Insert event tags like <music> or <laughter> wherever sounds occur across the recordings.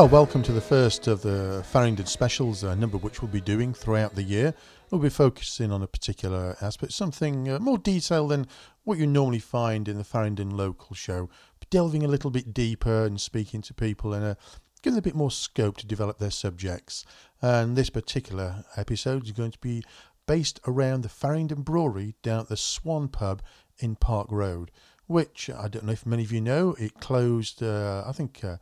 Well, welcome to the first of the Faringdon specials, a number of which we'll be doing throughout the year. We'll be focusing on a particular aspect, something uh, more detailed than what you normally find in the Faringdon local show, delving a little bit deeper and speaking to people and uh, giving them a bit more scope to develop their subjects. And this particular episode is going to be based around the Faringdon Brewery down at the Swan Pub in Park Road, which I don't know if many of you know, it closed, uh, I think, uh,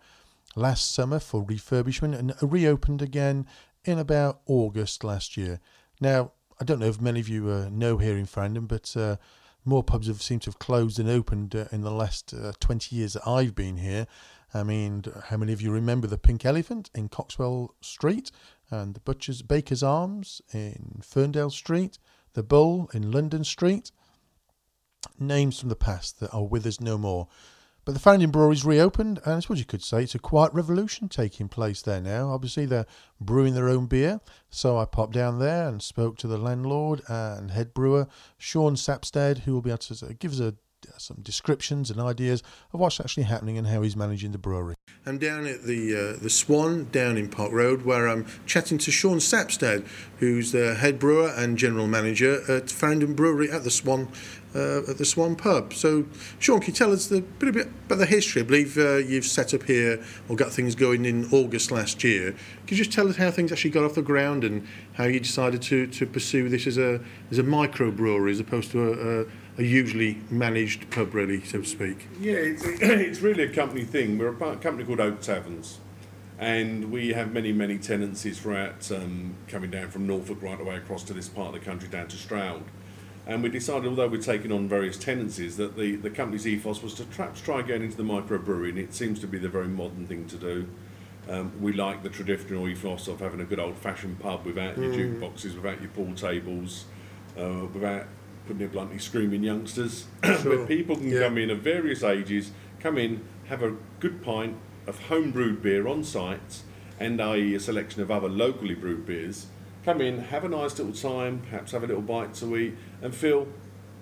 last summer for refurbishment and reopened again in about August last year. Now, I don't know if many of you uh, know here in Faringdon, but uh, more pubs have seemed to have closed and opened uh, in the last uh, 20 years that I've been here. I mean, how many of you remember the Pink Elephant in Coxwell Street and the Butcher's Baker's Arms in Ferndale Street, the Bull in London Street? Names from the past that are with us no more. But the Faringdon Brewery's reopened, and I suppose you could say it's a quiet revolution taking place there now. Obviously, they're brewing their own beer, so I popped down there and spoke to the landlord and head brewer, Sean Sapstead, who will be able to give us a some descriptions and ideas of what's actually happening and how he's managing the brewery. I'm down at the uh, the Swan down in Park Road where I'm chatting to Sean Sapstead, who's the head brewer and general manager at Faringdon Brewery at the Swan uh, at the Swan Pub. So, Sean, can you tell us a bit, about the history? I believe uh, you've set up here or got things going in August last year. Can you just tell us how things actually got off the ground and how you decided to, to pursue this as a as a microbrewery as opposed to a, a a usually managed pub, really, so to speak. Yeah, it's, <clears throat> it's really a company thing. We're a company called Oak Taverns, and we have many, many tenancies throughout, um, coming down from Norfolk right away across to this part of the country down to Stroud. And we decided, although we're taking on various tenancies, that the, the company's ethos was to perhaps try getting into the microbrewery, and it seems to be the very modern thing to do. Um, we like the traditional ethos of having a good old fashioned pub without mm. your jukeboxes, without your pool tables, uh, without putting it bluntly, screaming youngsters. <clears throat> Sure. but people can yeah. come in of various ages, come in, have a good pint of home brewed beer on site, and i.e. a selection of other locally brewed beers. Come in, have a nice little time, perhaps have a little bite to eat, and feel,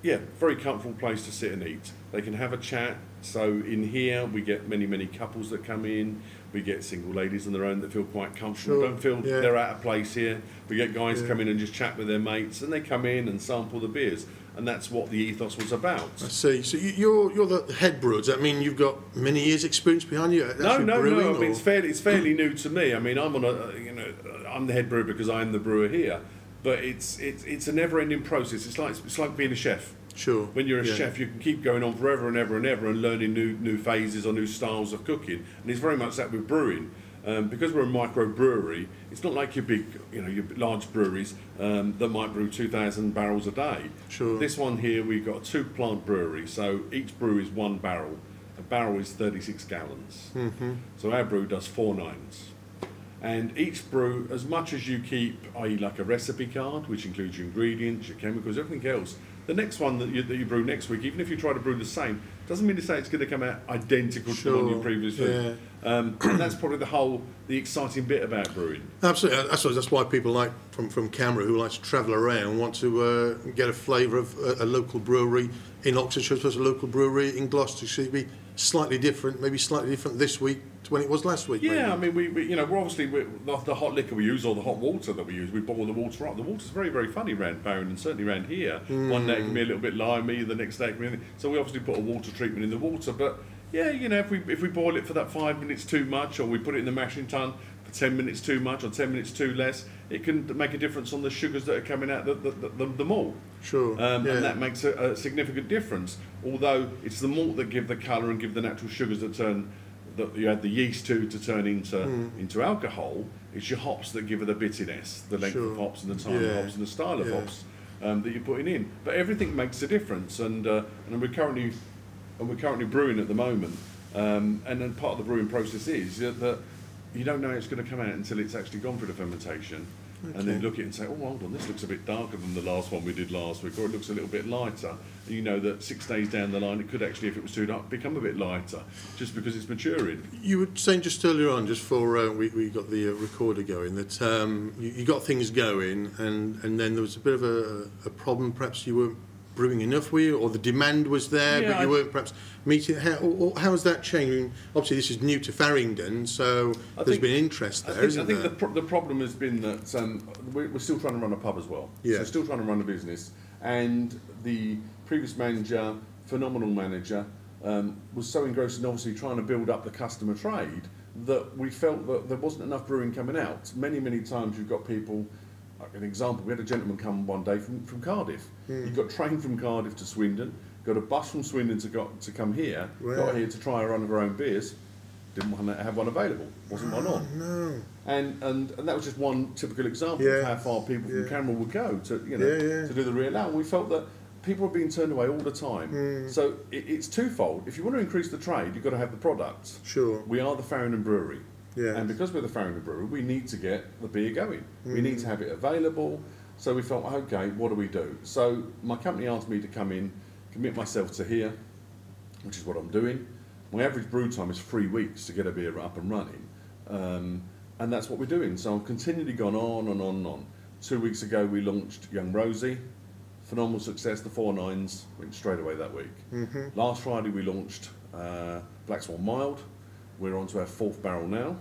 yeah, very comfortable place to sit and eat. They can have a chat. So in here, we get many, many couples that come in. We get single ladies on their own that feel quite comfortable, sure. don't feel yeah. they're out of place here. We get guys yeah. come in and just chat with their mates, and they come in and sample the beers and that's what the ethos was about. I see. So you're you're the head brewer. Does that mean you've got many years' experience behind you? No, no, brewing, no. I mean, it's fairly it's fairly new to me. I mean, I'm on a you know I'm the head brewer because I'm the brewer here, but it's it's it's a never-ending process. It's like it's like being a chef. Sure. When you're a yeah. chef, you can keep going on forever and ever and ever and learning new new phases or new styles of cooking, and it's very much that with brewing. Um, because we're a micro brewery, it's not like your big, you know, your large breweries um, that might brew 2,000 barrels a day. Sure. This one here, we've got a two plant brewery, so each brew is one barrel. A barrel is 36 gallons. Mm-hmm. So our brew does four nines. And each brew, as much as you keep, i.e., like a recipe card, which includes your ingredients, your chemicals, everything else, the next one that you, that you brew next week, even if you try to brew the same, doesn't mean to say it's going to come out identical sure. to the one you previously. Yeah. Um, and that's probably the whole, the exciting bit about brewing. Absolutely. That's why people like from, from CAMRA who like to travel around want to uh, get a flavour of a, a, local brewery in Oxfordshire as a local brewery in Gloucestershire slightly different, maybe slightly different this week to when it was last week. Yeah, maybe. I mean, we, we you know we're obviously we, the, the, hot liquor we use or the hot water that we use, we boil the water up. The water's very very funny around Barron and certainly around here. Mm. One day it can be a little bit limey, the next day it can be. So we obviously put a water treatment in the water, but yeah, you know, if we if we boil it for that five minutes too much, or we put it in the mashing tun for ten minutes too much, or ten minutes too less, it can make a difference on the sugars that are coming out the the, the, the malt. Sure. Um, yeah. And that makes a, a, significant difference. Although it's the malt that give the colour and give the natural sugars that turn that you add the yeast to to turn into mm. into alcohol. It's your hops that give it the bitterness, the length sure. of hops and the time yeah. of hops and the style of yeah. hops um, that you're putting in. But everything makes a difference, and uh, and we're currently and we're currently brewing at the moment. Um, and then part of the brewing process is that you don't know it's going to come out until it's actually gone through the fermentation. Okay. And then look at it and say, oh, hold on, this looks a bit darker than the last one we did last week, or it looks a little bit lighter. And you know that six days down the line, it could actually, if it was too dark, become a bit lighter, just because it's maturing. You were saying just earlier on, just for uh, we, we got the uh, recorder going, that um, you, you, got things going, and, and then there was a bit of a, a problem. Perhaps you were brewing enough, were you, or the demand was there, Yeah, but you I- weren't perhaps meeting? How, or, how has that changed? I mean, obviously, this is new to Faringdon, so I there's think- been interest I there, think, I think the, pro- the problem has been that um, we're, we're still trying to run a pub as well. Yeah. So still trying to run a business. And the previous manager, phenomenal manager, um, was so engrossed in obviously trying to build up the customer trade that we felt that there wasn't enough brewing coming out. Many, many times you've got people, an example, we had a gentleman come one day from, from Cardiff. Hmm. He got trained from Cardiff to Swindon, got a bus from Swindon to, got, to come here, got here to try a run of our own beers, didn't want to have one available, wasn't one on. no. And, and and that was just one typical example Yeah. of how far people from Yeah. CAMRA would go to you know Yeah, to do the real out. And we felt that people are being turned away all the time. Hmm. So it, it's twofold. If you want to increase the trade, you've got to have the products. Sure. We are the Faringdon Brewery. Yes. And because we're the Faringdon Brewery, we need to get the beer going. We Hmm. need to have it available. So we felt, okay, what do we do? So my company asked me to come in, commit myself to here, which is what I'm doing. My average brew time is three weeks to get a beer up and running. Um, and that's what we're doing. So I've continually gone on and on and on. Two weeks ago, we launched Young Rosie. Phenomenal success. The four nines went straight away that week. Mm-hmm. Last Friday, we launched uh, Black Swan Mild. We're on to our fourth barrel now.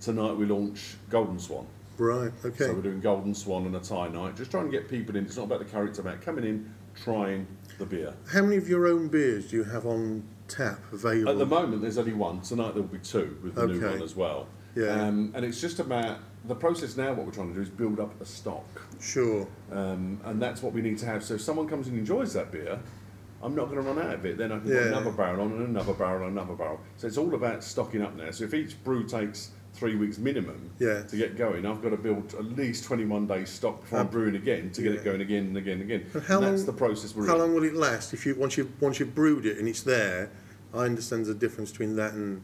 Tonight, we launch Golden Swan. Right, okay. So we're doing Golden Swan and a Thai night. Just trying to get people in. It's not about the curry, it's about coming in, trying the beer. How many of your own beers do you have on tap available? At the moment, there's only one. Tonight there will be two with the new one as well. Yeah. Um, and it's just about the process now. What we're trying to do is build up a stock, Sure. um, and that's what we need to have. So if someone comes and enjoys that beer, I'm not going to run out of it. Then I can Yeah. put another barrel on and another barrel and another barrel. So it's all about stocking up now. So if each brew takes three weeks minimum Yeah. to get going, I've got to build at least 21 days stock before I'm brewing again to get yeah. it going again and again and again. And how and that's long- the process we're How in. long will it last? If you once you once you've brewed it and it's there, I understand the difference between that and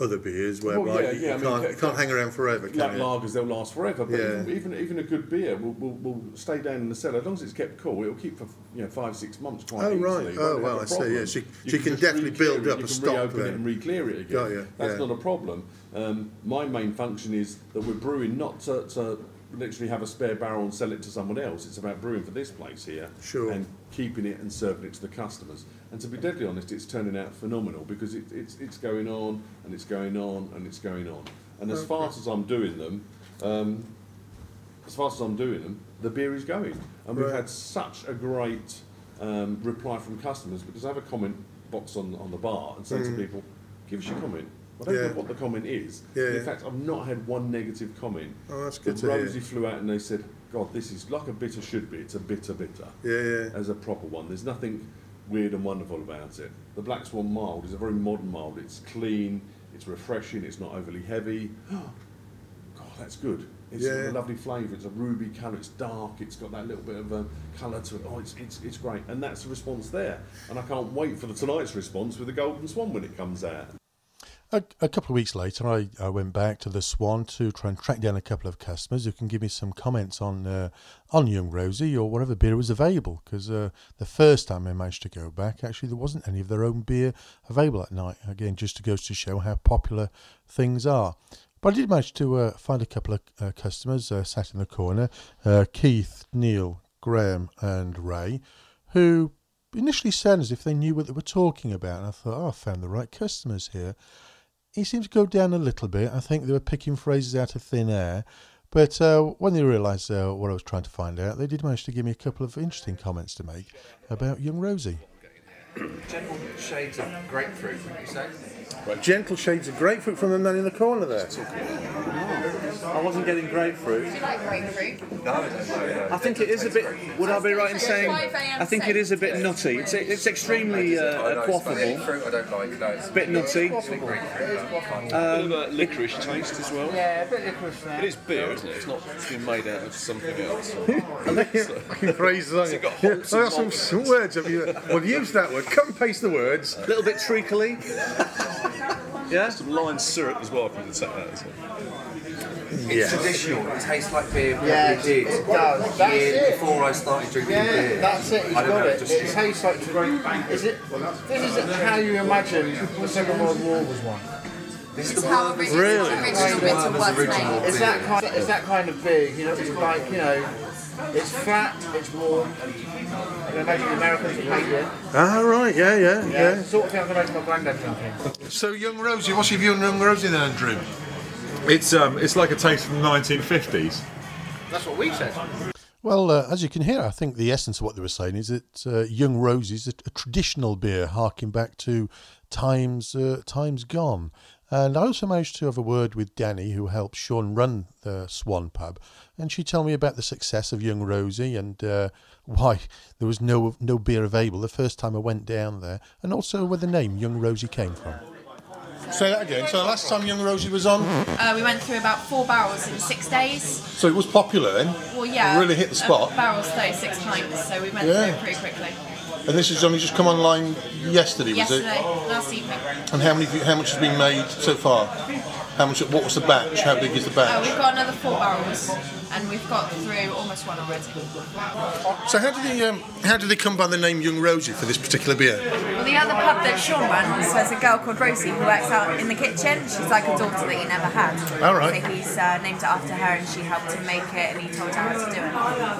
other beers, whereby Well, yeah, you, yeah, you can't ca- you can't hang around forever, can like lagers, they'll last forever. But Yeah. even, even even a good beer will, will, will stay down in the cellar as long as it's kept cool. It'll keep for you know five six months quite Oh, easily. right. Oh, well, I see, yeah. So you- can can definitely build up a stock reopen then. it and re-clear it again. Got you, That's yeah. not a problem. Um, my main function is that we're brewing not to, to literally have a spare barrel and sell it to someone else. It's about brewing for this place here Sure. and keeping it and serving it to the customers. And to be deadly honest, it's turning out phenomenal because it, it's it's going on and it's going on and it's going on. And as fast as I'm doing them, um, as fast as I'm doing them, the beer is going. And we've had such a great um, reply from customers because I have a comment box on, on the bar and say to people, give us your comment. I don't. Yeah. know what the comment is. Yeah, In fact, I've not had one negative comment. Oh, that's good the to hear. Rosie flew out and they said, God, this is like a bitter should be. It's a bitter bitter Yeah, yeah. as a proper one. There's nothing weird and wonderful about it. The Black Swan mild is a very modern mild. It's clean, it's refreshing, it's not overly heavy. <gasps> God, that's good. It's got Yeah. a lovely flavour. It's a ruby colour. It's dark. It's got that little bit of a colour to it. Oh, it's, it's, it's great. And that's the response there. And I can't wait for the tonight's response with the Golden Swan when it comes out. A, a couple of weeks later, I, I went back to the Swan to try and track down a couple of customers who can give me some comments on uh, on Young Rosie or whatever beer was available. Because uh, the first time I managed to go back, actually there wasn't any of their own beer available that night. Again, just to goes to show how popular things are. But I did manage to uh, find a couple of uh, customers uh, sat in the corner: uh, Keith, Neil, Graham, and Ray, who initially sounded as if they knew what they were talking about. And I thought, oh, I found the right customers here he seemed to go down a little bit. I think they were picking phrases out of thin air. But uh, when they realised uh, what I was trying to find out, they did manage to give me a couple of interesting comments to make about young Rosie. Gentle shades of grapefruit, would you say? Gentle shades of grapefruit from the man in the corner there. I wasn't getting grapefruit. Do you like grapefruit? No. I think it is a bit. Would I be right in saying? I think it is a bit nutty. It's it's extremely I uh, quaffable. fruit I don't like. No, it's A bit nutty. grapefruit, but fine. bit of a licorice taste as well. Yeah, a bit licorice now. It is beer, isn't it? It's not it's been made out of something else. <laughs> phrases on it got Yeah, I and <laughs> got some, malts. some words. Have you, well, use that word. Come and paste the words. A little bit treacly. <laughs> Yeah. Some lime syrup as well, if you can take that as well. It's traditional. It tastes like beer probably Yeah, did it does. That's years it. before I started drinking Yeah, beer. that's it. He's I don't got know, it. just- It tastes like. Is it? This is how you imagine the Second World War was won. This is It's the how Werther's- original, Really? original This is the bitter Werther's was original made. It's that kind. It's that kind of beer. You know, it's like you know, it's fat, it's warm, I imagine the Americans would hate you. Ah, right, yeah, yeah, Yeah. The sort of thing I can imagine my granddad drinking. So, young Rosie, what's your view on young Rosie then, Andrew? It's um, it's like a taste from the 1950s. That's what we said. Well, uh, as you can hear, I think the essence of what they were saying is that uh, Young Rosie's a, a traditional beer, harking back to times uh, times gone. And I also managed to have a word with Danny, who helped Sean run the Swan Pub, and she told me about the success of Young Rosie and uh, why there was no no beer available the first time I went down there, and also where the name Young Rosie came from. Say that again. So the last time Young Rosie was on, Uh, we went through about four barrels in six days. so it was popular then. Well, yeah. Really hit the spot. A barrel's 36 pints, so we went Yeah. through it pretty quickly. And this has only just come online yesterday, was Yesterday, it? last evening. And how many? How much has been made so far? How much? What was the batch? How big is the Uh, batch? we've got another four barrels, and we've got through almost one already. So how did they? Um, how did they come by the name Young Rosie for this particular beer? Well, the other pub that Sean runs has a girl called Rosie who works out in the kitchen. She's like a daughter that he never had. All right. So he's uh, named it after her and she helped him make it and he told her how to do it.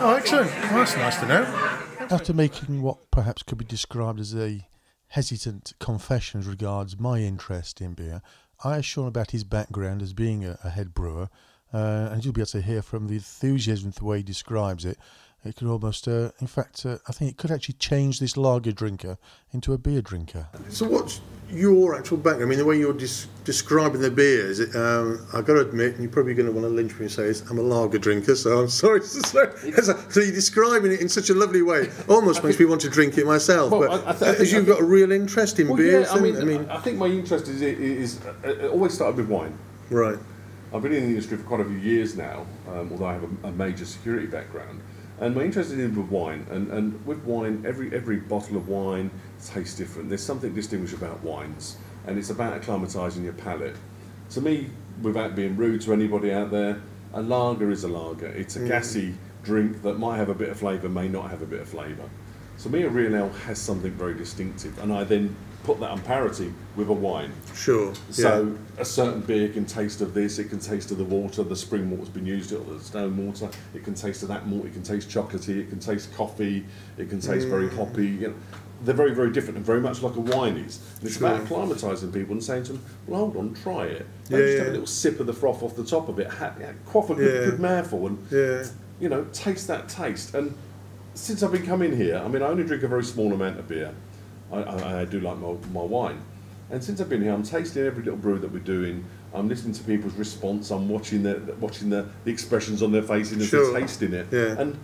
Oh, excellent. Well, that's nice to know. After making what perhaps could be described as a hesitant confession as regards my interest in beer, I asked Sean about his background as being a, a head brewer, uh, and you'll be able to hear from the enthusiasm the way he describes it. It could almost, uh, in fact, uh, I think it could actually change this lager drinker into a beer drinker. So, what's your actual background? I mean, the way you're des- describing the beers, um, I've got to admit, and you're probably going to want to lynch me and say, I'm a lager drinker, so I'm <laughs> sorry to say. so you're describing it in such a lovely way, almost makes me want to drink it myself. Well, but I- th- I think- you've got a real interest in Well, beers, yeah, I mean, I mean, I think my interest is, is uh, always started with wine. right. I've been in the industry for quite a few years now, um, although I have a, a major security background. And my interest is in with wine, and, and with wine, every every bottle of wine tastes different. There's something distinguished about wines, and it's about acclimatising your palate. To me, without being rude to anybody out there, a lager is a lager. It's a Mm. gassy drink that might have a bit of flavour, may not have a bit of flavour. So me, a real ale has something very distinctive, and I then put that on parity with a wine. Sure. So a certain beer can taste of this, it can taste of the water, the spring water's been used, or the stone water, it can taste of that malt, it can taste chocolatey, it can taste coffee, it can taste very Mm. hoppy. You know, they're very, very different and very much like a wine is. And it's Sure. about acclimatising people and saying to them, well, hold on, try it. Don't Yeah, just have a little sip of the froth off the top of it. Ha- yeah, quaff a good, good mouthful and, you know, taste that taste. And since I've been coming here, I mean, I only drink a very small amount of beer. I, I, I do like my, my wine. And since I've been here, I'm tasting every little brew that we're doing. I'm listening to people's response. I'm watching the watching the, the expressions on their faces as Sure. they're tasting it. Yeah. And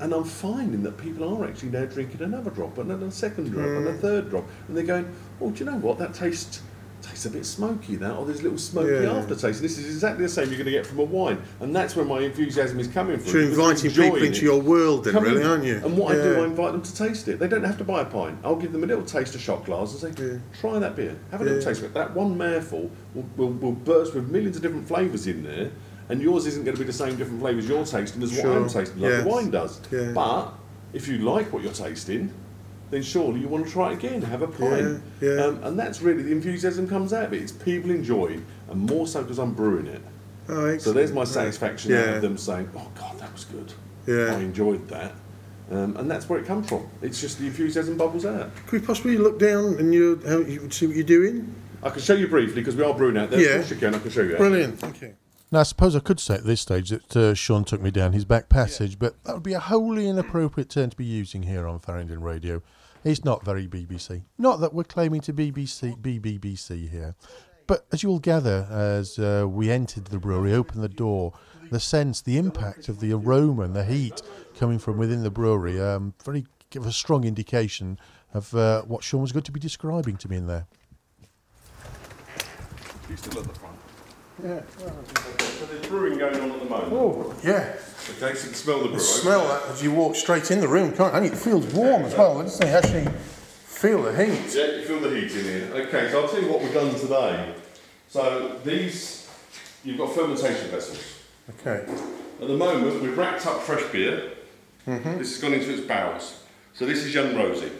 and I'm finding that people are actually now drinking another drop and then a second drop and a Mm. third drop, and they're going, "Oh, do you know what? That tastes tastes a bit smoky. That or there's a little smoky Yeah. aftertaste. This is exactly the same you're going to get from a wine, and that's where my enthusiasm is coming from. So you're inviting people into it. your world then, really, aren't you? And what I do, I invite them to taste it. They don't have to buy a pint. I'll give them a little taster shot glass and say, try that beer. Have a little taste of it. That one mouthful will, will, will burst with millions of different flavours in there, and yours isn't going to be the same different flavours you're tasting as Sure. what I'm tasting, like Yes. the wine does. Yeah. But if you like what you're tasting, then surely you want to try it again, have a pint. Yeah, yeah. Um, and that's really the enthusiasm comes out of it. It's people enjoying, and more so because I'm brewing it. Oh, So there's my excellent. satisfaction Yeah. of them saying, "Oh God, that was good. Yeah. I enjoyed that," um, and that's where it comes from. It's just the enthusiasm bubbles out. Could we possibly look down and you, how, you see what you're doing? I can show you briefly because we are brewing out there. Yeah. Of course you can. I can show you. Brilliant. Thank you. Now, I suppose I could say at this stage that uh, Sean took me down his back passage, but that would be a wholly inappropriate term to be using here on Faringdon Radio. It's not very BBC. Not that we're claiming to BBC, be BBC here. But as you'll gather, as uh, we entered the brewery, opened the door, the sense, the impact of the aroma and the heat coming from within the brewery, um, very give a strong indication of uh, what Sean was going to be describing to me in there. You still at the front. Yeah. So there's brewing going on at the moment. Oh, yeah. Okay, so you can smell the brew. smell that as you walk straight in the room, can't you? And it feels warm as well, doesn't it? Actually feel the heat. Yeah, you feel the heat in here. Okay, so I'll tell you what we've done today. So these, you've got fermentation vessels. Okay. At the moment, we've racked up fresh beer. Mm-hmm. This has gone into its barrels. So this is Young Rosie.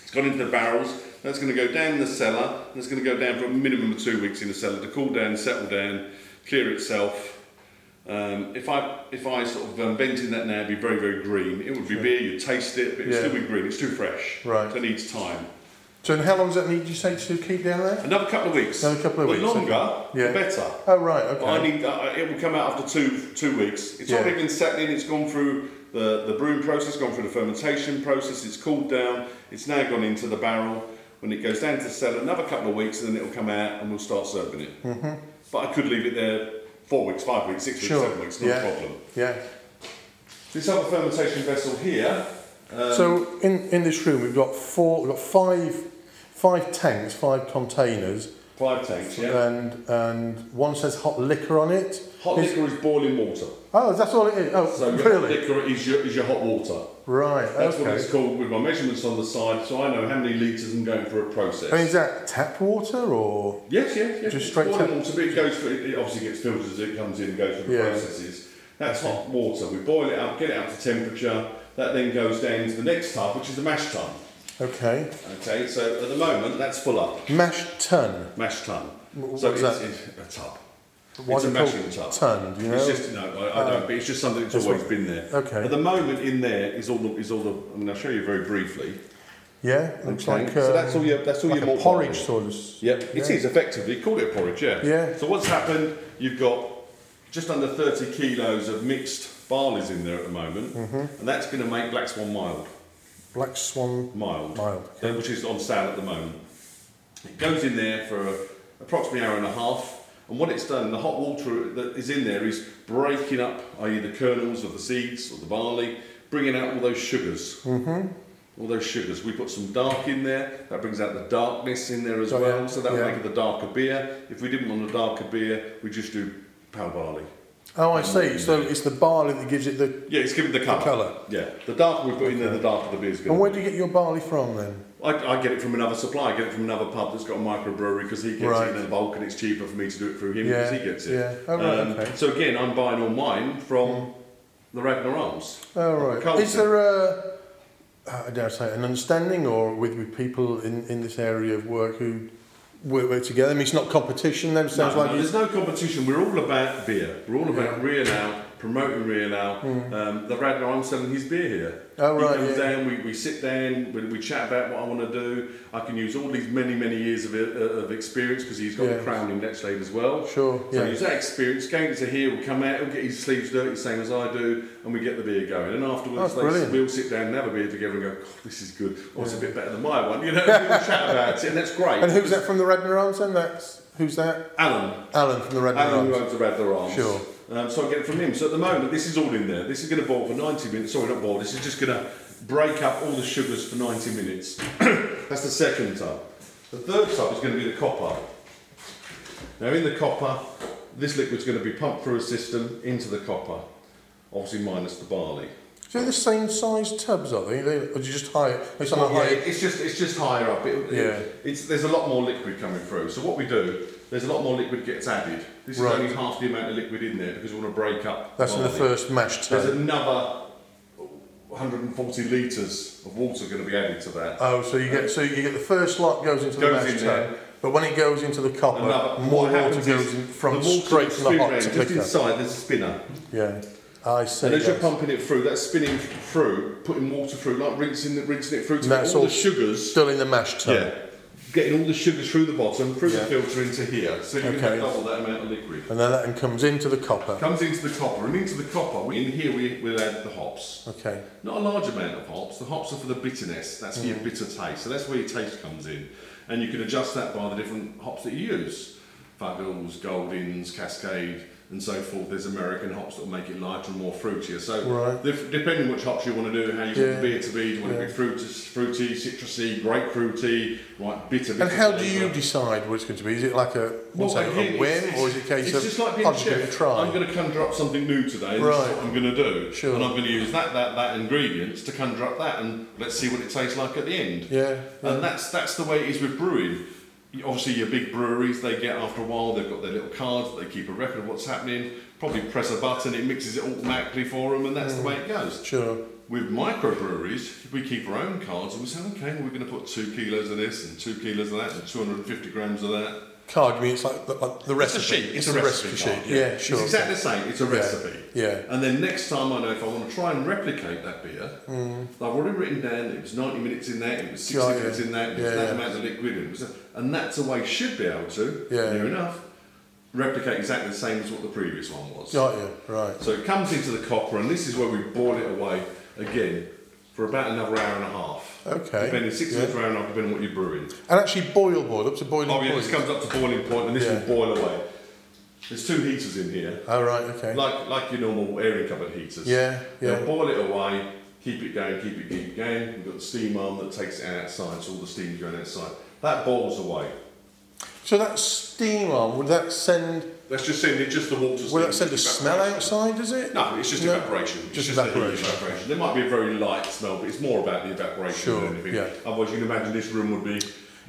It's gone into the barrels. That's going to go down in the cellar. And it's going to go down for a minimum of two weeks in the cellar to cool down, settle down, clear itself. Um, if I if I sort of um, bent in that now, it'd be very very green. It would be beer. you'd taste it, but it'd Yeah. still be green. It's too fresh. Right. So it needs time. So, how long does that need you say to keep down there? Another couple of weeks. Another couple of the weeks, longer, okay. Yeah. the better. Oh, right, But I okay. need. Uh, it will come out after two two weeks. It's Yeah. already been settling. It's gone through the the brewing process, gone through the fermentation process. It's cooled down. It's now gone into the barrel. When it goes down to the cellar, another couple of weeks, and then it'll come out, and we'll start serving it. Mhm. But I could leave it there four weeks, five weeks, six weeks, Sure. seven weeks, no Yeah. problem. Yeah. This other fermentation vessel here. Um, So in, in this room we've got four, we've got five, five tanks, five containers. Five tanks, yeah. And and one says hot liquor on it. hot Is- liquor is boiling water. Oh, that's all it is. Oh, So really? liquor is your, is your hot water. Right. That's okay. what it's called with my measurements on the side, so I know how many litres I'm going through a process. And is that tap water or? Yes, yes, yes. Just straight tap- water, but it goes through, it obviously gets filtered as it comes in and goes through the Yeah. processes. That's hot water. We boil it up, get it up to temperature. That then goes down into the next tub, which is the mash tun. Okay. Okay, so at the moment that's full up. Mash tun. Mash tun. Wh- so it's, that? it's a tub. It's a it called mashing tub. tun, It's just no, I, I Uh, don't. But it's just something that's always what- been there. okay. At the moment, in there is all the is all the. I mean, I'll show you very briefly. Yeah. Looks Okay, like. so um, that's all your that's all like your porridge sort of. Yep, it yeah. is effectively. Call it a porridge, yeah. Yeah. So what's happened? You've got just under 30 kilos of mixed barleys in there at the moment, Mhm. and that's going to make Black Swan mild. Black Swan. Mild. Mild. uh, which is on sale at the moment. It goes in there for a, approximately an hour and a half, and what it's done, the hot water that is in there is breaking up, i.e., the kernels of the seeds or the barley, bringing out all those sugars. Mm-hmm. All those sugars. We put some dark in there. That brings out the darkness in there as Oh, well. yeah, So that yeah. make it the darker beer. If we didn't want a darker beer, we just do pale barley. Oh, I see. So it's the barley that gives it the. Yeah, it's giving the colour. colour. Yeah, the darker we've put in there, the darker the beer's going And where do you get your barley from then? I, I get it from another supplier. I get it from another pub that's got a microbrewery because he gets Right. it in a bulk and it's cheaper for me to do it through him Yeah, because he gets it. yeah. Oh, right, Um, okay. So again, I'm buying all mine from the Radnor Arms. Oh, right. Carlton. Is there a, uh, I dare say, an understanding or with, with people in, in this area of work who work, work together? I mean, it's not competition then, sounds no, like no, there's no competition. We're all about beer. We're all about real ale, promoting real ale. Um, the Radnor Arms selling his beer here. Oh, right, He comes yeah. down, we, we sit down, we, we chat about what I want to do. I can use all these many, many years of, uh, of experience because he's got Yeah. the crown in Lechlade as well. Sure, So yeah. use that experience, going to here, we'll come out, he'll get his sleeves dirty, same as I do, and we get the beer going. And afterwards, they, we'll sit down and have a beer together and go, God, this is good. Oh, it's a bit better than my one, you know, <laughs> we'll chat about it, and that's great. And who's that from the Radnor Arms then? That's, who's that? Alan. Alan from the Radnor Alan who owns the Radnor Arms. Sure. Um, so I get it from him. So at the moment, this is all in there. This is going to boil for 90 minutes. Sorry, not boil. This is just going to break up all the sugars for 90 minutes. <clears throat> That's the second tub. The third tub is going to be the copper. Now in the copper, this liquid's going to be pumped through a system into the copper, obviously minus the barley. So they're the same size tubs, are they? or do you just higher? It's Well, yeah, higher. it's just it's just higher up. It, Yeah. it- it's, there's a lot more liquid coming through. So what we do, there's a lot more liquid gets added. This Right. is only half the amount of liquid in there because we want to break up. That's in the first mash tank. There's another 140 litres of water going to be added to that. Oh, so you get so you get the first lot goes into Goes the mash in tub, but when it goes into the copper, Another- more water goes from the water straight from the hot to Just liquor. inside, there's a spinner. Yeah, I see. And as you're pumping it through, that's spinning through, putting water through, like rinsing, it- rinsing it through to And that's all, all the sugars. still in the mash tub. Yeah. Getting all the sugars through the bottom, through Yeah. the filter into here. So you Okay. can double that amount of liquid. And then that comes into the copper. Comes into the copper, and into the copper, we- in here we, we'll add the hops. Okay. Not a large amount of hops. The hops are for the bitterness. That's for your Mm. bitter taste. So that's where your taste comes in. And you can adjust that by the different hops that you use. Fuggles, Goldings, Cascade, and so forth. There's American hops that will make it lighter and more fruitier. So Right. depending which hops you want to do, how you want Yeah. the beer to be, do you want Yeah. it to be fruity, fruity, citrusy, grapefruity, right, bitter, bitter And how do you decide what it's going to be? Is it like a, what's that, again, a whim, or is it a case it's of just like being a just a chef. try? I'm going to conjure up something new today. And Right. This is what I'm going to do. Sure. And I'm going to use that, that, that ingredients to conjure up that, and let's see what it tastes like at the end. Yeah, yeah. And that's that's the way it is with brewing. Obviously, your big breweries, they get after a while, they've got their little cards, they keep a record of what's happening. Probably press a button, it mixes it automatically for them, and that's the way it goes. Sure. With microbreweries, we keep our own cards and we say, okay, well, we're going to put two kilos of this and two kilos of that and 250 grams of that. Card. You mean it's like the, like the It's a recipe? sheet. It's, It's, a a recipe, recipe, sheet. card, Yeah, sure. It's exactly the same. It's a recipe. yeah. And then next time I know if I want to try and replicate that beer, Mm. I've already written down it was 90 minutes in that, it was 60 Yeah, yeah. minutes in that, it was Yeah, that yeah. amount of liquid, it was and that's the way you should be able to, Yeah. near enough, replicate exactly the same as what the previous one was. Got you. Right. So it comes into the copper, and this is where we boil it away again for about another hour and a half. Okay. Depending, six Yeah. minutes hour and a half, depending on what you're brewing. And actually boil, boil up to boiling point. Oh yeah, point. this comes up to boiling point, and this Yeah. will boil away. There's two heaters in here, Oh right. Okay. like like your normal airing cupboard heaters. Yeah, yeah. They'll boil it away, keep it going, keep it, keep going. We've got the steam arm that takes it outside, so all the steam's going outside. That boils away. So that steam arm would that send? That's just sending just the water. Would that send a smell outside? Does it? No, it's just No. evaporation. It's Just the heat evaporation. evaporation. There might be a very light smell, but it's more about the evaporation Sure, than anything. yeah. Otherwise, you can imagine this room would be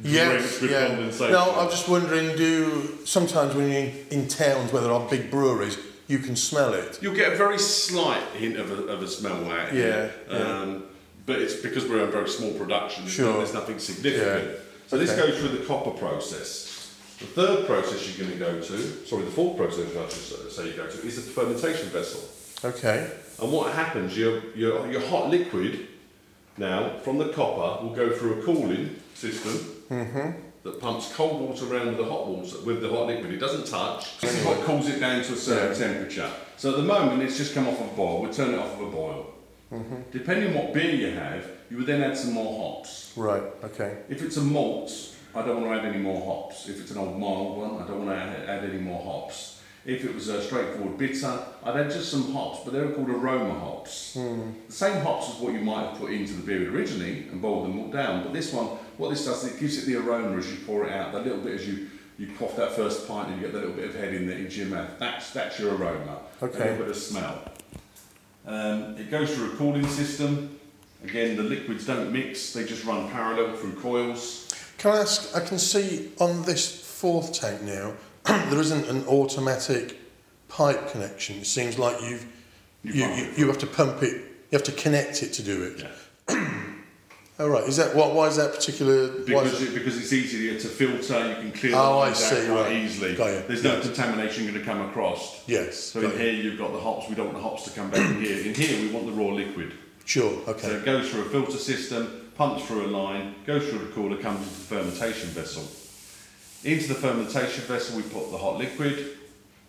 Yes, drenched with yeah. condensation. No, I'm just wondering. Do sometimes when you're in towns where there are big breweries, you can smell it. You'll get a very slight hint of a, of a smell out here. Yeah, yeah. Um, but it's because we're a very small production, there's Sure. there's nothing significant. Yeah. So this Okay. goes through the copper process. The third process you're going to go to, sorry, the fourth process I should say you go to, is the fermentation vessel. Okay. And what happens, your, your, your hot liquid now from the copper will go through a cooling system mm-hmm. that pumps cold water around with the hot water, with the hot liquid. It doesn't touch. This is what cools it down to a certain temperature. So at the moment it's just come off of a boil. We'll turn it off of a boil. Mm-hmm. Depending on what beer you have, you would then add some more hops. Right. Okay. If it's a malt, I don't want to add any more hops. If it's an old mild one, I don't want to add, add any more hops. If it was a straightforward bitter, I'd add just some hops, but they're called aroma hops. The same hops as what you might have put into the beer originally and boiled them all down, but this one, what this does, is it gives it the aroma as you pour it out, that little bit as you, you quaff that first pint and you get that little bit of head in the, into your mouth. That's, that's your aroma. Okay. A little bit of smell. Um, it goes through a cooling system. Again, the liquids don't mix, they just run parallel through coils. Can I ask? I can see on this fourth tank now <clears throat> there isn't an automatic pipe connection. It seems like you've You you, you, you have to pump it. You have to connect it to do it. Yeah. <clears throat> Oh right. Is that what? Why is that particular? Because, it- because it's easier to filter, you can clear oh, the Oh, I see, quite right. easily. There's no Yes. contamination going to come across. yes. So in you. here you've got the hops, we don't want the hops to come back in here. In here we want the raw liquid. Sure. Okay. So it goes through a filter system, pumps through a line, goes through a cooler, comes into the fermentation vessel. Into the fermentation vessel we put the hot liquid.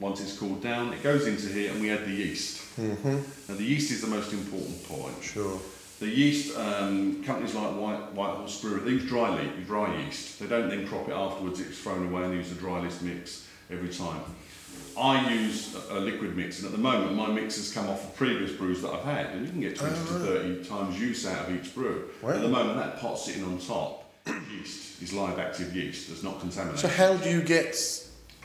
Once it's cooled down, it goes into here and we add the yeast. Mhm. Now the yeast is the most important point. Sure. The yeast, um, companies like White, White Horse Brewery, they use dry, le- dry yeast. They don't then crop it afterwards, it's thrown away and use the dry yeast mix every time. I use a, a liquid mix, and at the moment my mix has come off of previous brews that I've had, and you can get 20 to 30 times use out of each brew. Wow. At the moment, that pot sitting on top, yeast, is live active yeast that's not contaminated. So how do you get?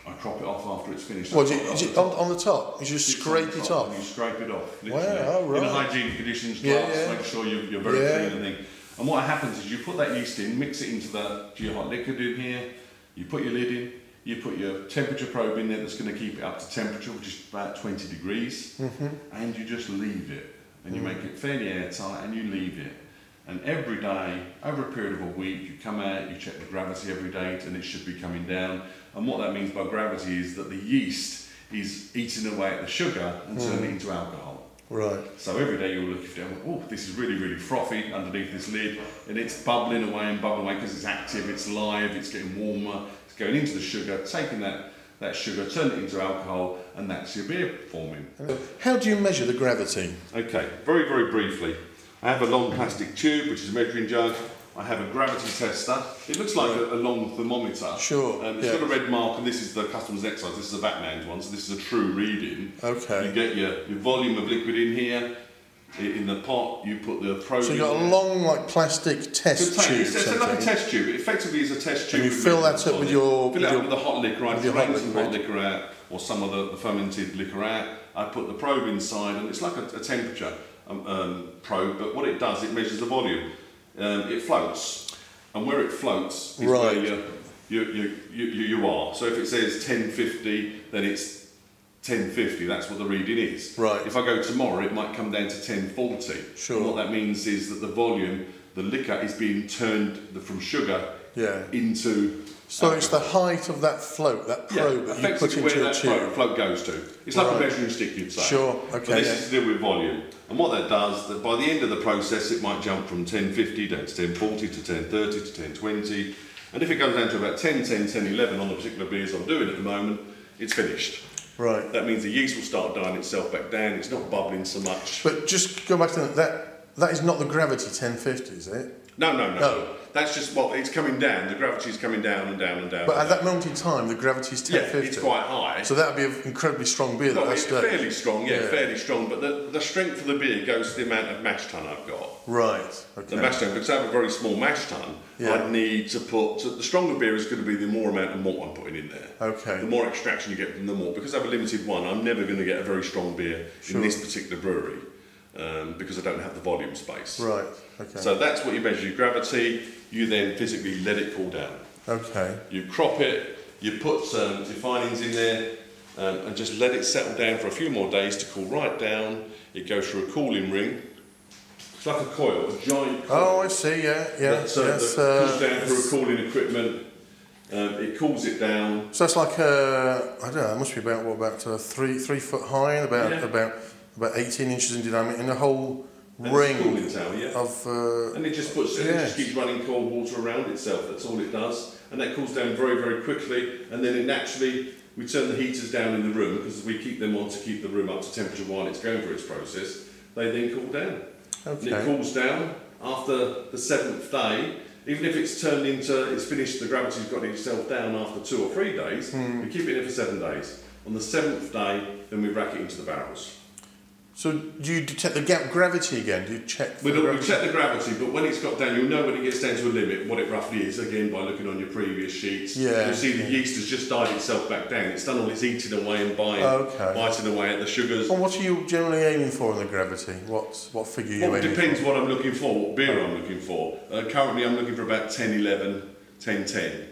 I crop it off after it's finished. What it? Is it on, on the top? You just It's scrape on it off. You scrape it off. Wow, literally. In a right. hygienic conditions, Yeah, glass, yeah. make sure you're, you're very Yeah. clean and thing. And what happens is you put that yeast in, mix it into the your hot liquid in here, you put your lid in, you put your temperature probe in there that's going to keep it up to temperature, which is about 20 degrees, Mm-hmm. and you just leave it. And Mm. you make it fairly airtight and you leave it. And every day, over a period of a week, you come out, you check the gravity every day, and it should be coming down. And what that means by gravity is that the yeast is eating away at the sugar and turning it into alcohol. Right. So every day you'll look down, oh, this is really, really frothy underneath this lid, and it's bubbling away and bubbling away because it's active, it's live, it's getting warmer, going into the sugar, taking that, that sugar, turning it into alcohol, and that's your beer forming. How do you measure the gravity? Okay, very, very briefly. I have a long plastic tube, which is a measuring jug. I have a gravity tester. It looks like a, a long thermometer. Sure, Um, it's yeah. got a red mark, and this is the customer's exercise. This is a Batman's one, so this is a true reading. Okay. You get your, your volume of liquid in here. In the pot, you put the probe. So you've got a long, like plastic test tank. tube. It's, it's like a test tube. It effectively is a test tube. And you fill that up with your- fill it up with the hot liquor. I with your hot drain some hot liquor out, or some of the, the fermented liquor out. I put the probe inside, and it's like a, a temperature um, um, probe. But what it does, it measures the volume. Um, it floats, and where it floats is Right. you, you, you, you, you you are. So if it says 1050, then it's 1050, that's what the reading is. Right. If I go tomorrow, it might come down to 1040. Sure. And what that means is that the volume, the liquor is being turned from sugar Yeah. into. So it's the height of that float, that Yeah, probe that you put into where a that float, tube. float goes to. It's like Right. a measuring stick, you'd say. Sure, But okay, this yeah. is to do with volume. And what that does, that by the end of the process, it might jump from 1050 down to 1040 to 1030 to 1020. And if it goes down to about 10, 10, 10, 11 on the particular beers I'm doing at the moment, it's finished. Right. That means the yeast will start dying itself back down. It's not bubbling so much. But just go back to that, that, that is not the gravity 1050, is it? No, no, no. No. That's just well, it's coming down. The gravity is coming down and down and down. But and at that moment in time, the gravity is yeah, 1050. it's quite high. So that would be an incredibly strong beer Well, that it's fairly strong, yeah, Yeah. fairly strong. But the, the strength of the beer goes to the amount of mash tun I've got. Right. Okay. The mash tun, because I have a very small mash tun, Yeah. I'd need to put. So the stronger beer is going to be the more amount of malt I'm putting in there. Okay. The more extraction you get from the malt. Because I have a limited one, I'm never going to get a very strong beer Sure. in this particular brewery um, because I don't have the volume space. Right. Okay. So that's what you measure your gravity. You then physically let it cool down. okay. You crop it, you put some definings in there, um, and just let it settle down for a few more days to cool right down. It goes through a cooling ring. It's like a coil, a giant coil. Oh, I see. Yeah. Yeah. that, so yes, that uh, cools down through yes. cooling equipment. Um, it cools it down. So it's like uh, I don't know. It must be about what about uh, three three foot high and about Yeah. about about eighteen inches in diameter in a whole And a ring tower, yeah. of. Uh, And it just puts it just keeps running cold water around itself. That's all it does, and that cools down very very quickly. And then it naturally we turn the heaters down in the room because we keep them on to keep the room up to temperature while it's going through its process. They then cool down. And it Okay. cools down after the seventh day. Even if it's turned into, it's finished, the gravity's got itself down after two or three days, Hmm. we keep it in for seven days. On the seventh day, then we rack it into the barrels. So do you detect the gravity again? Do you check? We, we check the gravity, but when it's got down, you'll know when it gets down to a limit what it roughly is, again, by looking on your previous sheets. Yeah, You'll see the yeast has just died itself back down. It's done all its eating away and buying, Okay. biting away at the sugars. Well, what are you generally aiming for in the gravity? What what figure are you Well, it depends for? what I'm looking for, what beer I'm looking for. Uh, currently, I'm looking for about 10, 11, 10, 10.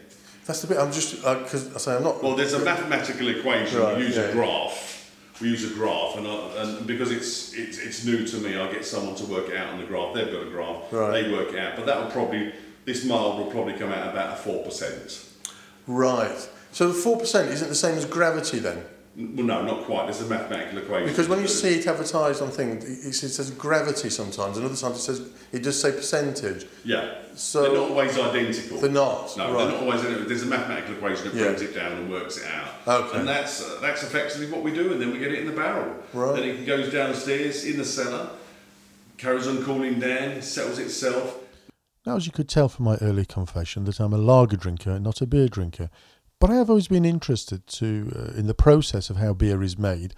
That's the bit I'm just because I say I'm not. Well, there's a mathematical equation. Right, use yeah. a graph. We use a graph, and, I, and because it's, it's it's new to me, I get someone to work it out on the graph. They've got a graph. Right. They work it out, but that will probably this mild will probably come out about a four percent. Right. So the four percent isn't the same as gravity then, Well, no, not quite. There's a mathematical equation. because when you see it advertised on things, it, it says gravity sometimes, and other times it says it does say percentage. yeah, So- they're not always identical. They're not, No, right. they're not always. identical. There's a mathematical equation that Yeah. brings it down and works it out. Okay. And that's uh, that's effectively what we do, and then we get it in the barrel. Right. Then it goes downstairs in the cellar, carries on cooling down, settles itself. Now, as you could tell from my early confession that I'm a lager drinker, not a beer drinker, but I have always been interested to uh, in the process of how beer is made,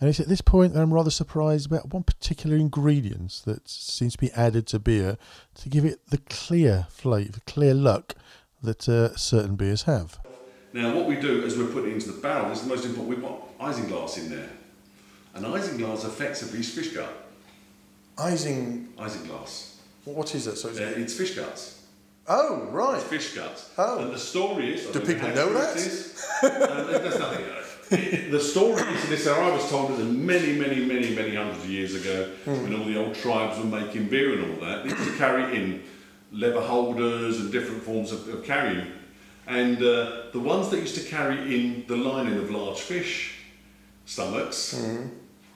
and it's at this point that I'm rather surprised about one particular ingredient that seems to be added to beer to give it the clear flavour, clear look that uh, certain beers have. Now, what we do as we're putting it into the barrel is the most important. We put isinglass in there, and isinglass effectively is fish gut. Ising, Isinglass. what is it? So it's, Uh, it's fish guts. Oh, right. It's fish guts. Oh. And the story is. Do people know that? it is. um, there's nothing. uh, The story is this. I was told it many, many, many, many hundreds of years ago when all the old tribes were making beer and all that. They used to carry in leather holders and different forms of, of carrying. And uh, the ones that used to carry in the lining of large fish stomachs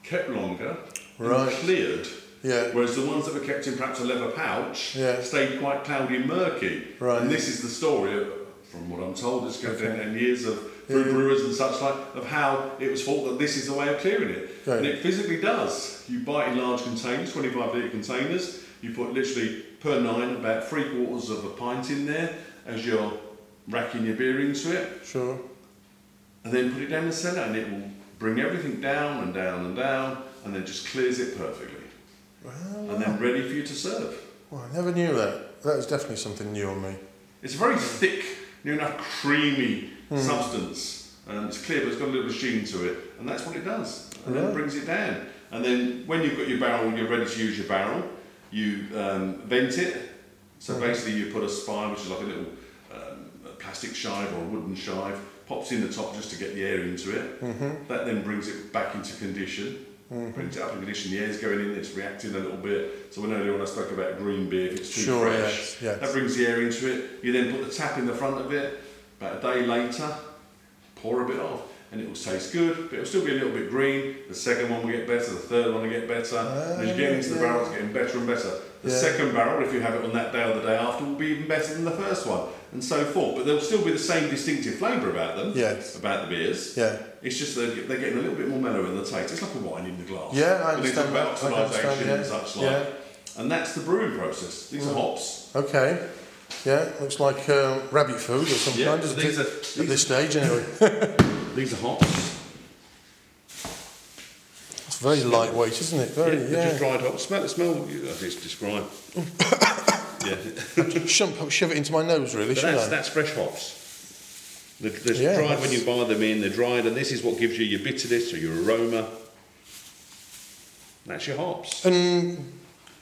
kept longer Right. and cleared. Yeah. Whereas the ones that were kept in perhaps a leather pouch Yeah. stayed quite cloudy and murky. Right. And this is the story, of, from what I'm told, it's going down and years of through brewers and such like, of how it was thought that this is the way of clearing it. Okay. And it physically does. You buy it in large containers, 25 litre containers. You put literally per nine about three quarters of a pint in there as you're racking your beer into it Sure. and then put it down the cellar and it will bring everything down and down and down and then just clears it perfectly. And then ready for you to serve. Well, I never knew that. That is definitely something new on me. It's a very thick, near enough creamy Hmm. substance. Um, it's clear, but it's got a little sheen to it, and that's what it does. And then Right. it brings it down. And then when you've got your barrel, you're ready to use your barrel. You um, vent it. So Hmm. basically, you put a spile, which is like a little um, plastic shive or a wooden shive, pops in the top just to get the air into it. Mm-hmm. That then brings it back into condition. Mm. It up in condition, the air's going in, it's reacting a little bit. So when earlier when I spoke about green beer, if it's too Sure, fresh, yes, yes. that brings the air into it. You then put the tap in the front of it. About a day later, pour a bit off, and it will taste good, but it'll still be a little bit green. The second one will get better, the third one will get better. and as you get into the Ah, yeah. barrel, it's getting better and better. The Yeah. second barrel, if you have it on that day or the day after, will be even better than the first one, and so forth. But there'll still be the same distinctive flavour about them, Yes. about the beers. Yeah. It's just they're, they're getting a little bit more mellow in the taste. It's like a wine in the glass. Yeah, I When they talk understand about. I understand, oxidisation yeah. and such like. Yeah. And that's the brewing process. These are hops. Okay. Yeah, looks like uh, rabbit food or some Yeah, kind doesn't these it? are- at this stage, anyway. <laughs> These are hops. It's very lightweight, isn't it? Very, They're just yeah. dried hops. Smell the smell. I <coughs> just describe. yeah. Shove, shove it into my nose, really, But that's, I? that's fresh hops. They're, they're Yeah, dried when you buy them in, they're dried, and this is what gives you your bitterness or your aroma. That's your hops. And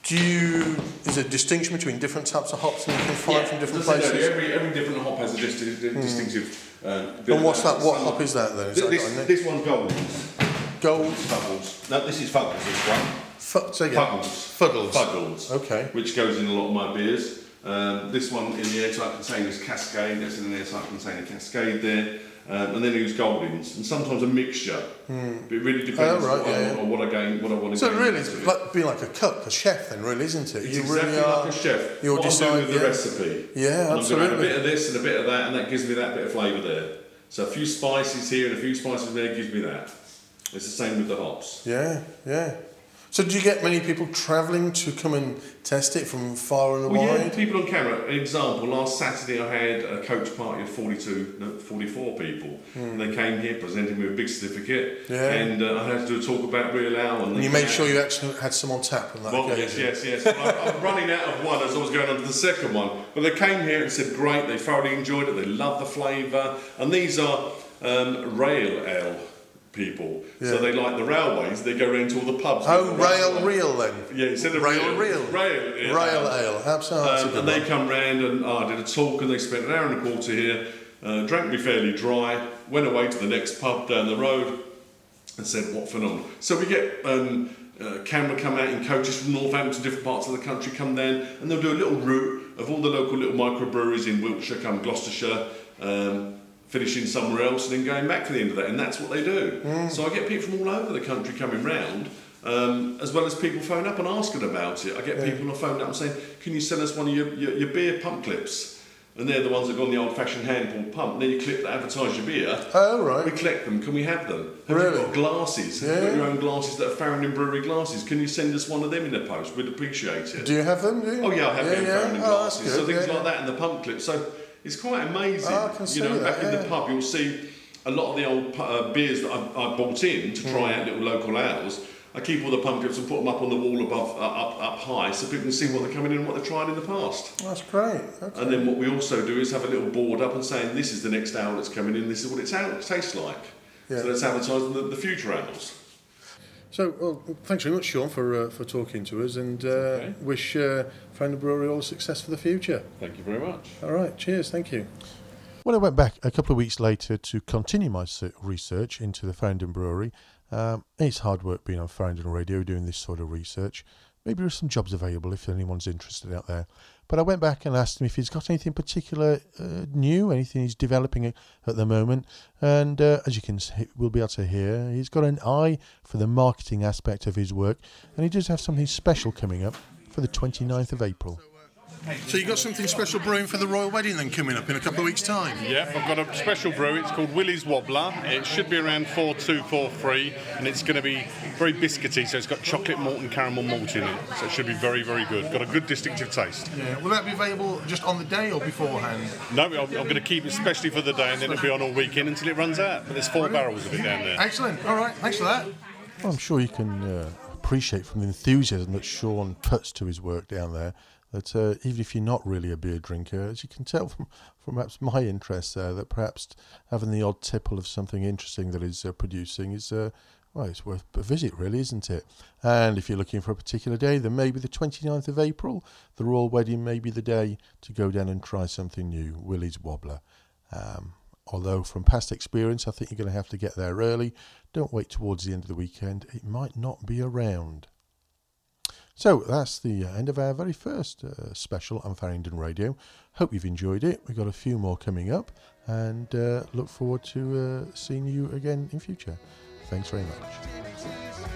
do you, is there a distinction between different types of hops that you can find from different As I said places? earlier, Every, every different hop has a disti- di- distinctive. Uh, And what's that? What hop is that then? Is Th- that this, got a name? this one's gold. Gold. Fuggles. No, this is Fuggles, this one. Fu- say again. Fuggles. Fuggles. Fuggles. Okay. Which goes in a lot of my beers. Um, this one in the airtight container is Cascade. That's in an airtight container Cascade there. Um, and then I use Goldings, and sometimes a mixture. But it really depends Oh, right, on, yeah, yeah. on what I gain, what I want to So really, it's it. like being like a cook, a chef, then, really, isn't it? It's you exactly really are. like a chef. You're what doing with the yeah. recipe. Yeah, And I'm going to add a bit of this and a bit of that, and that gives me that bit of flavour there. So a few spices here and a few spices there gives me that. It's the same with the hops. Yeah, yeah. So do you get many people travelling to come and test it from far and Well, yeah, wide? people on CAMRA. An example, last Saturday I had a coach party of 42, no, 44 people. And they came here, presented me with a big certificate. Yeah. and uh, I had to do a talk about Real Ale. And And you made sure you actually had some on tap on that Well, yes, occasion. yes, yes. I, I'm running out of one as I was going on to the second one. But they came here and said, great, they thoroughly enjoyed it, they love the flavour. And these are um, rail ale people. So they like the railways, they go around to all the pubs. Oh, the rail reel then. Yeah, instead of Rail real, reel. Rail, yeah. Rail ale. Absolutely. Um, and they one. come round and oh, I did a talk and they spent an hour and a quarter here, uh, drank me fairly dry, went away to the next pub down the road and said, what phenomenal. So we get um, uh, CAMRA come out in coaches from Northampton, different parts of the country come down and they'll do a little route of all the local little microbreweries in Wiltshire, come Gloucestershire, um, finishing somewhere else and then going back for the end of that. And that's what they do. So I get people from all over the country coming round. Um, as well as people phone up and asking about it. I get people who phone up and saying, Can you send us one of your, your, your beer pump clips? And they're the ones that go on the old fashioned handball pump. And then you clip that advertise your beer. Oh, right. We collect them. Can we have them? Have Really? you got glasses? Have you Yeah. got your own glasses that are Faringdon Brewery glasses? Can you send us one of them in the post? We'd appreciate it. Do you have them? You? Oh yeah, I have yeah, Faringdon Oh, glasses. So things yeah. like that in the pump clip. So it's quite amazing. Oh, I can see you know, that, back in the pub, you'll see a lot of the old uh, beers that I, I bought in to try Hmm. out little local ales. I keep all the pump clips and put them up on the wall above, uh, up, up high, so people can see what they're coming in and what they've tried in the past. That's great. Okay. And then what we also do is have a little board up and saying, this is the next ale that's coming in, this is what it's out, tastes like. Yeah. So that's advertising the, the future ales. So, well, thanks very much, Sean, for uh, for talking to us, and uh, okay. wish uh, Faringdon Brewery all the success for the future. Thank you very much. All right, cheers, thank you. Well, I went back a couple of weeks later to continue my research into the Faringdon Brewery, um, it's hard work being on Faringdon Radio doing this sort of research. Maybe there's some jobs available if anyone's interested out there. But I went back and asked him if he's got anything particular uh, new, anything he's developing at the moment. And uh, as you can see, we'll be able to hear, he's got an eye for the marketing aspect of his work, and he does have something special coming up for the 29th of April. So you got something special brewing for the royal wedding then coming up in a couple of weeks' time? Yep, I've got a special brew. It's called Willie's Wobbler. It should be around 4243 and it's going to be very biscuity, so it's got chocolate malt and caramel malt in it. So it should be very, very good. Got a good distinctive taste. Yeah. Will that be available just on the day or beforehand? No, I'm, I'm going to keep it especially for the day and then it'll be on all weekend until it runs out. But there's four barrels of it down there. Excellent. All right. Thanks for that. Well, I'm sure you can uh, appreciate from the enthusiasm that Sean puts to his work down there that uh, even if you're not really a beer drinker, as you can tell from, from perhaps my interest there, that perhaps having the odd tipple of something interesting that is uh, producing is. Uh, well, it's worth a visit, really, isn't it? And if you're looking for a particular day, then maybe the 29th of April, the royal wedding may be the day to go down and try something new, Willie's Wobbler. Um, Although, from past experience, I think you're going to have to get there early. Don't wait towards the end of the weekend, it might not be around. So that's the uh, end of our very first uh, special on Faringdon Radio. Hope you've enjoyed it. We've got a few more coming up and uh, look forward to uh, seeing you again in future. Thanks very much.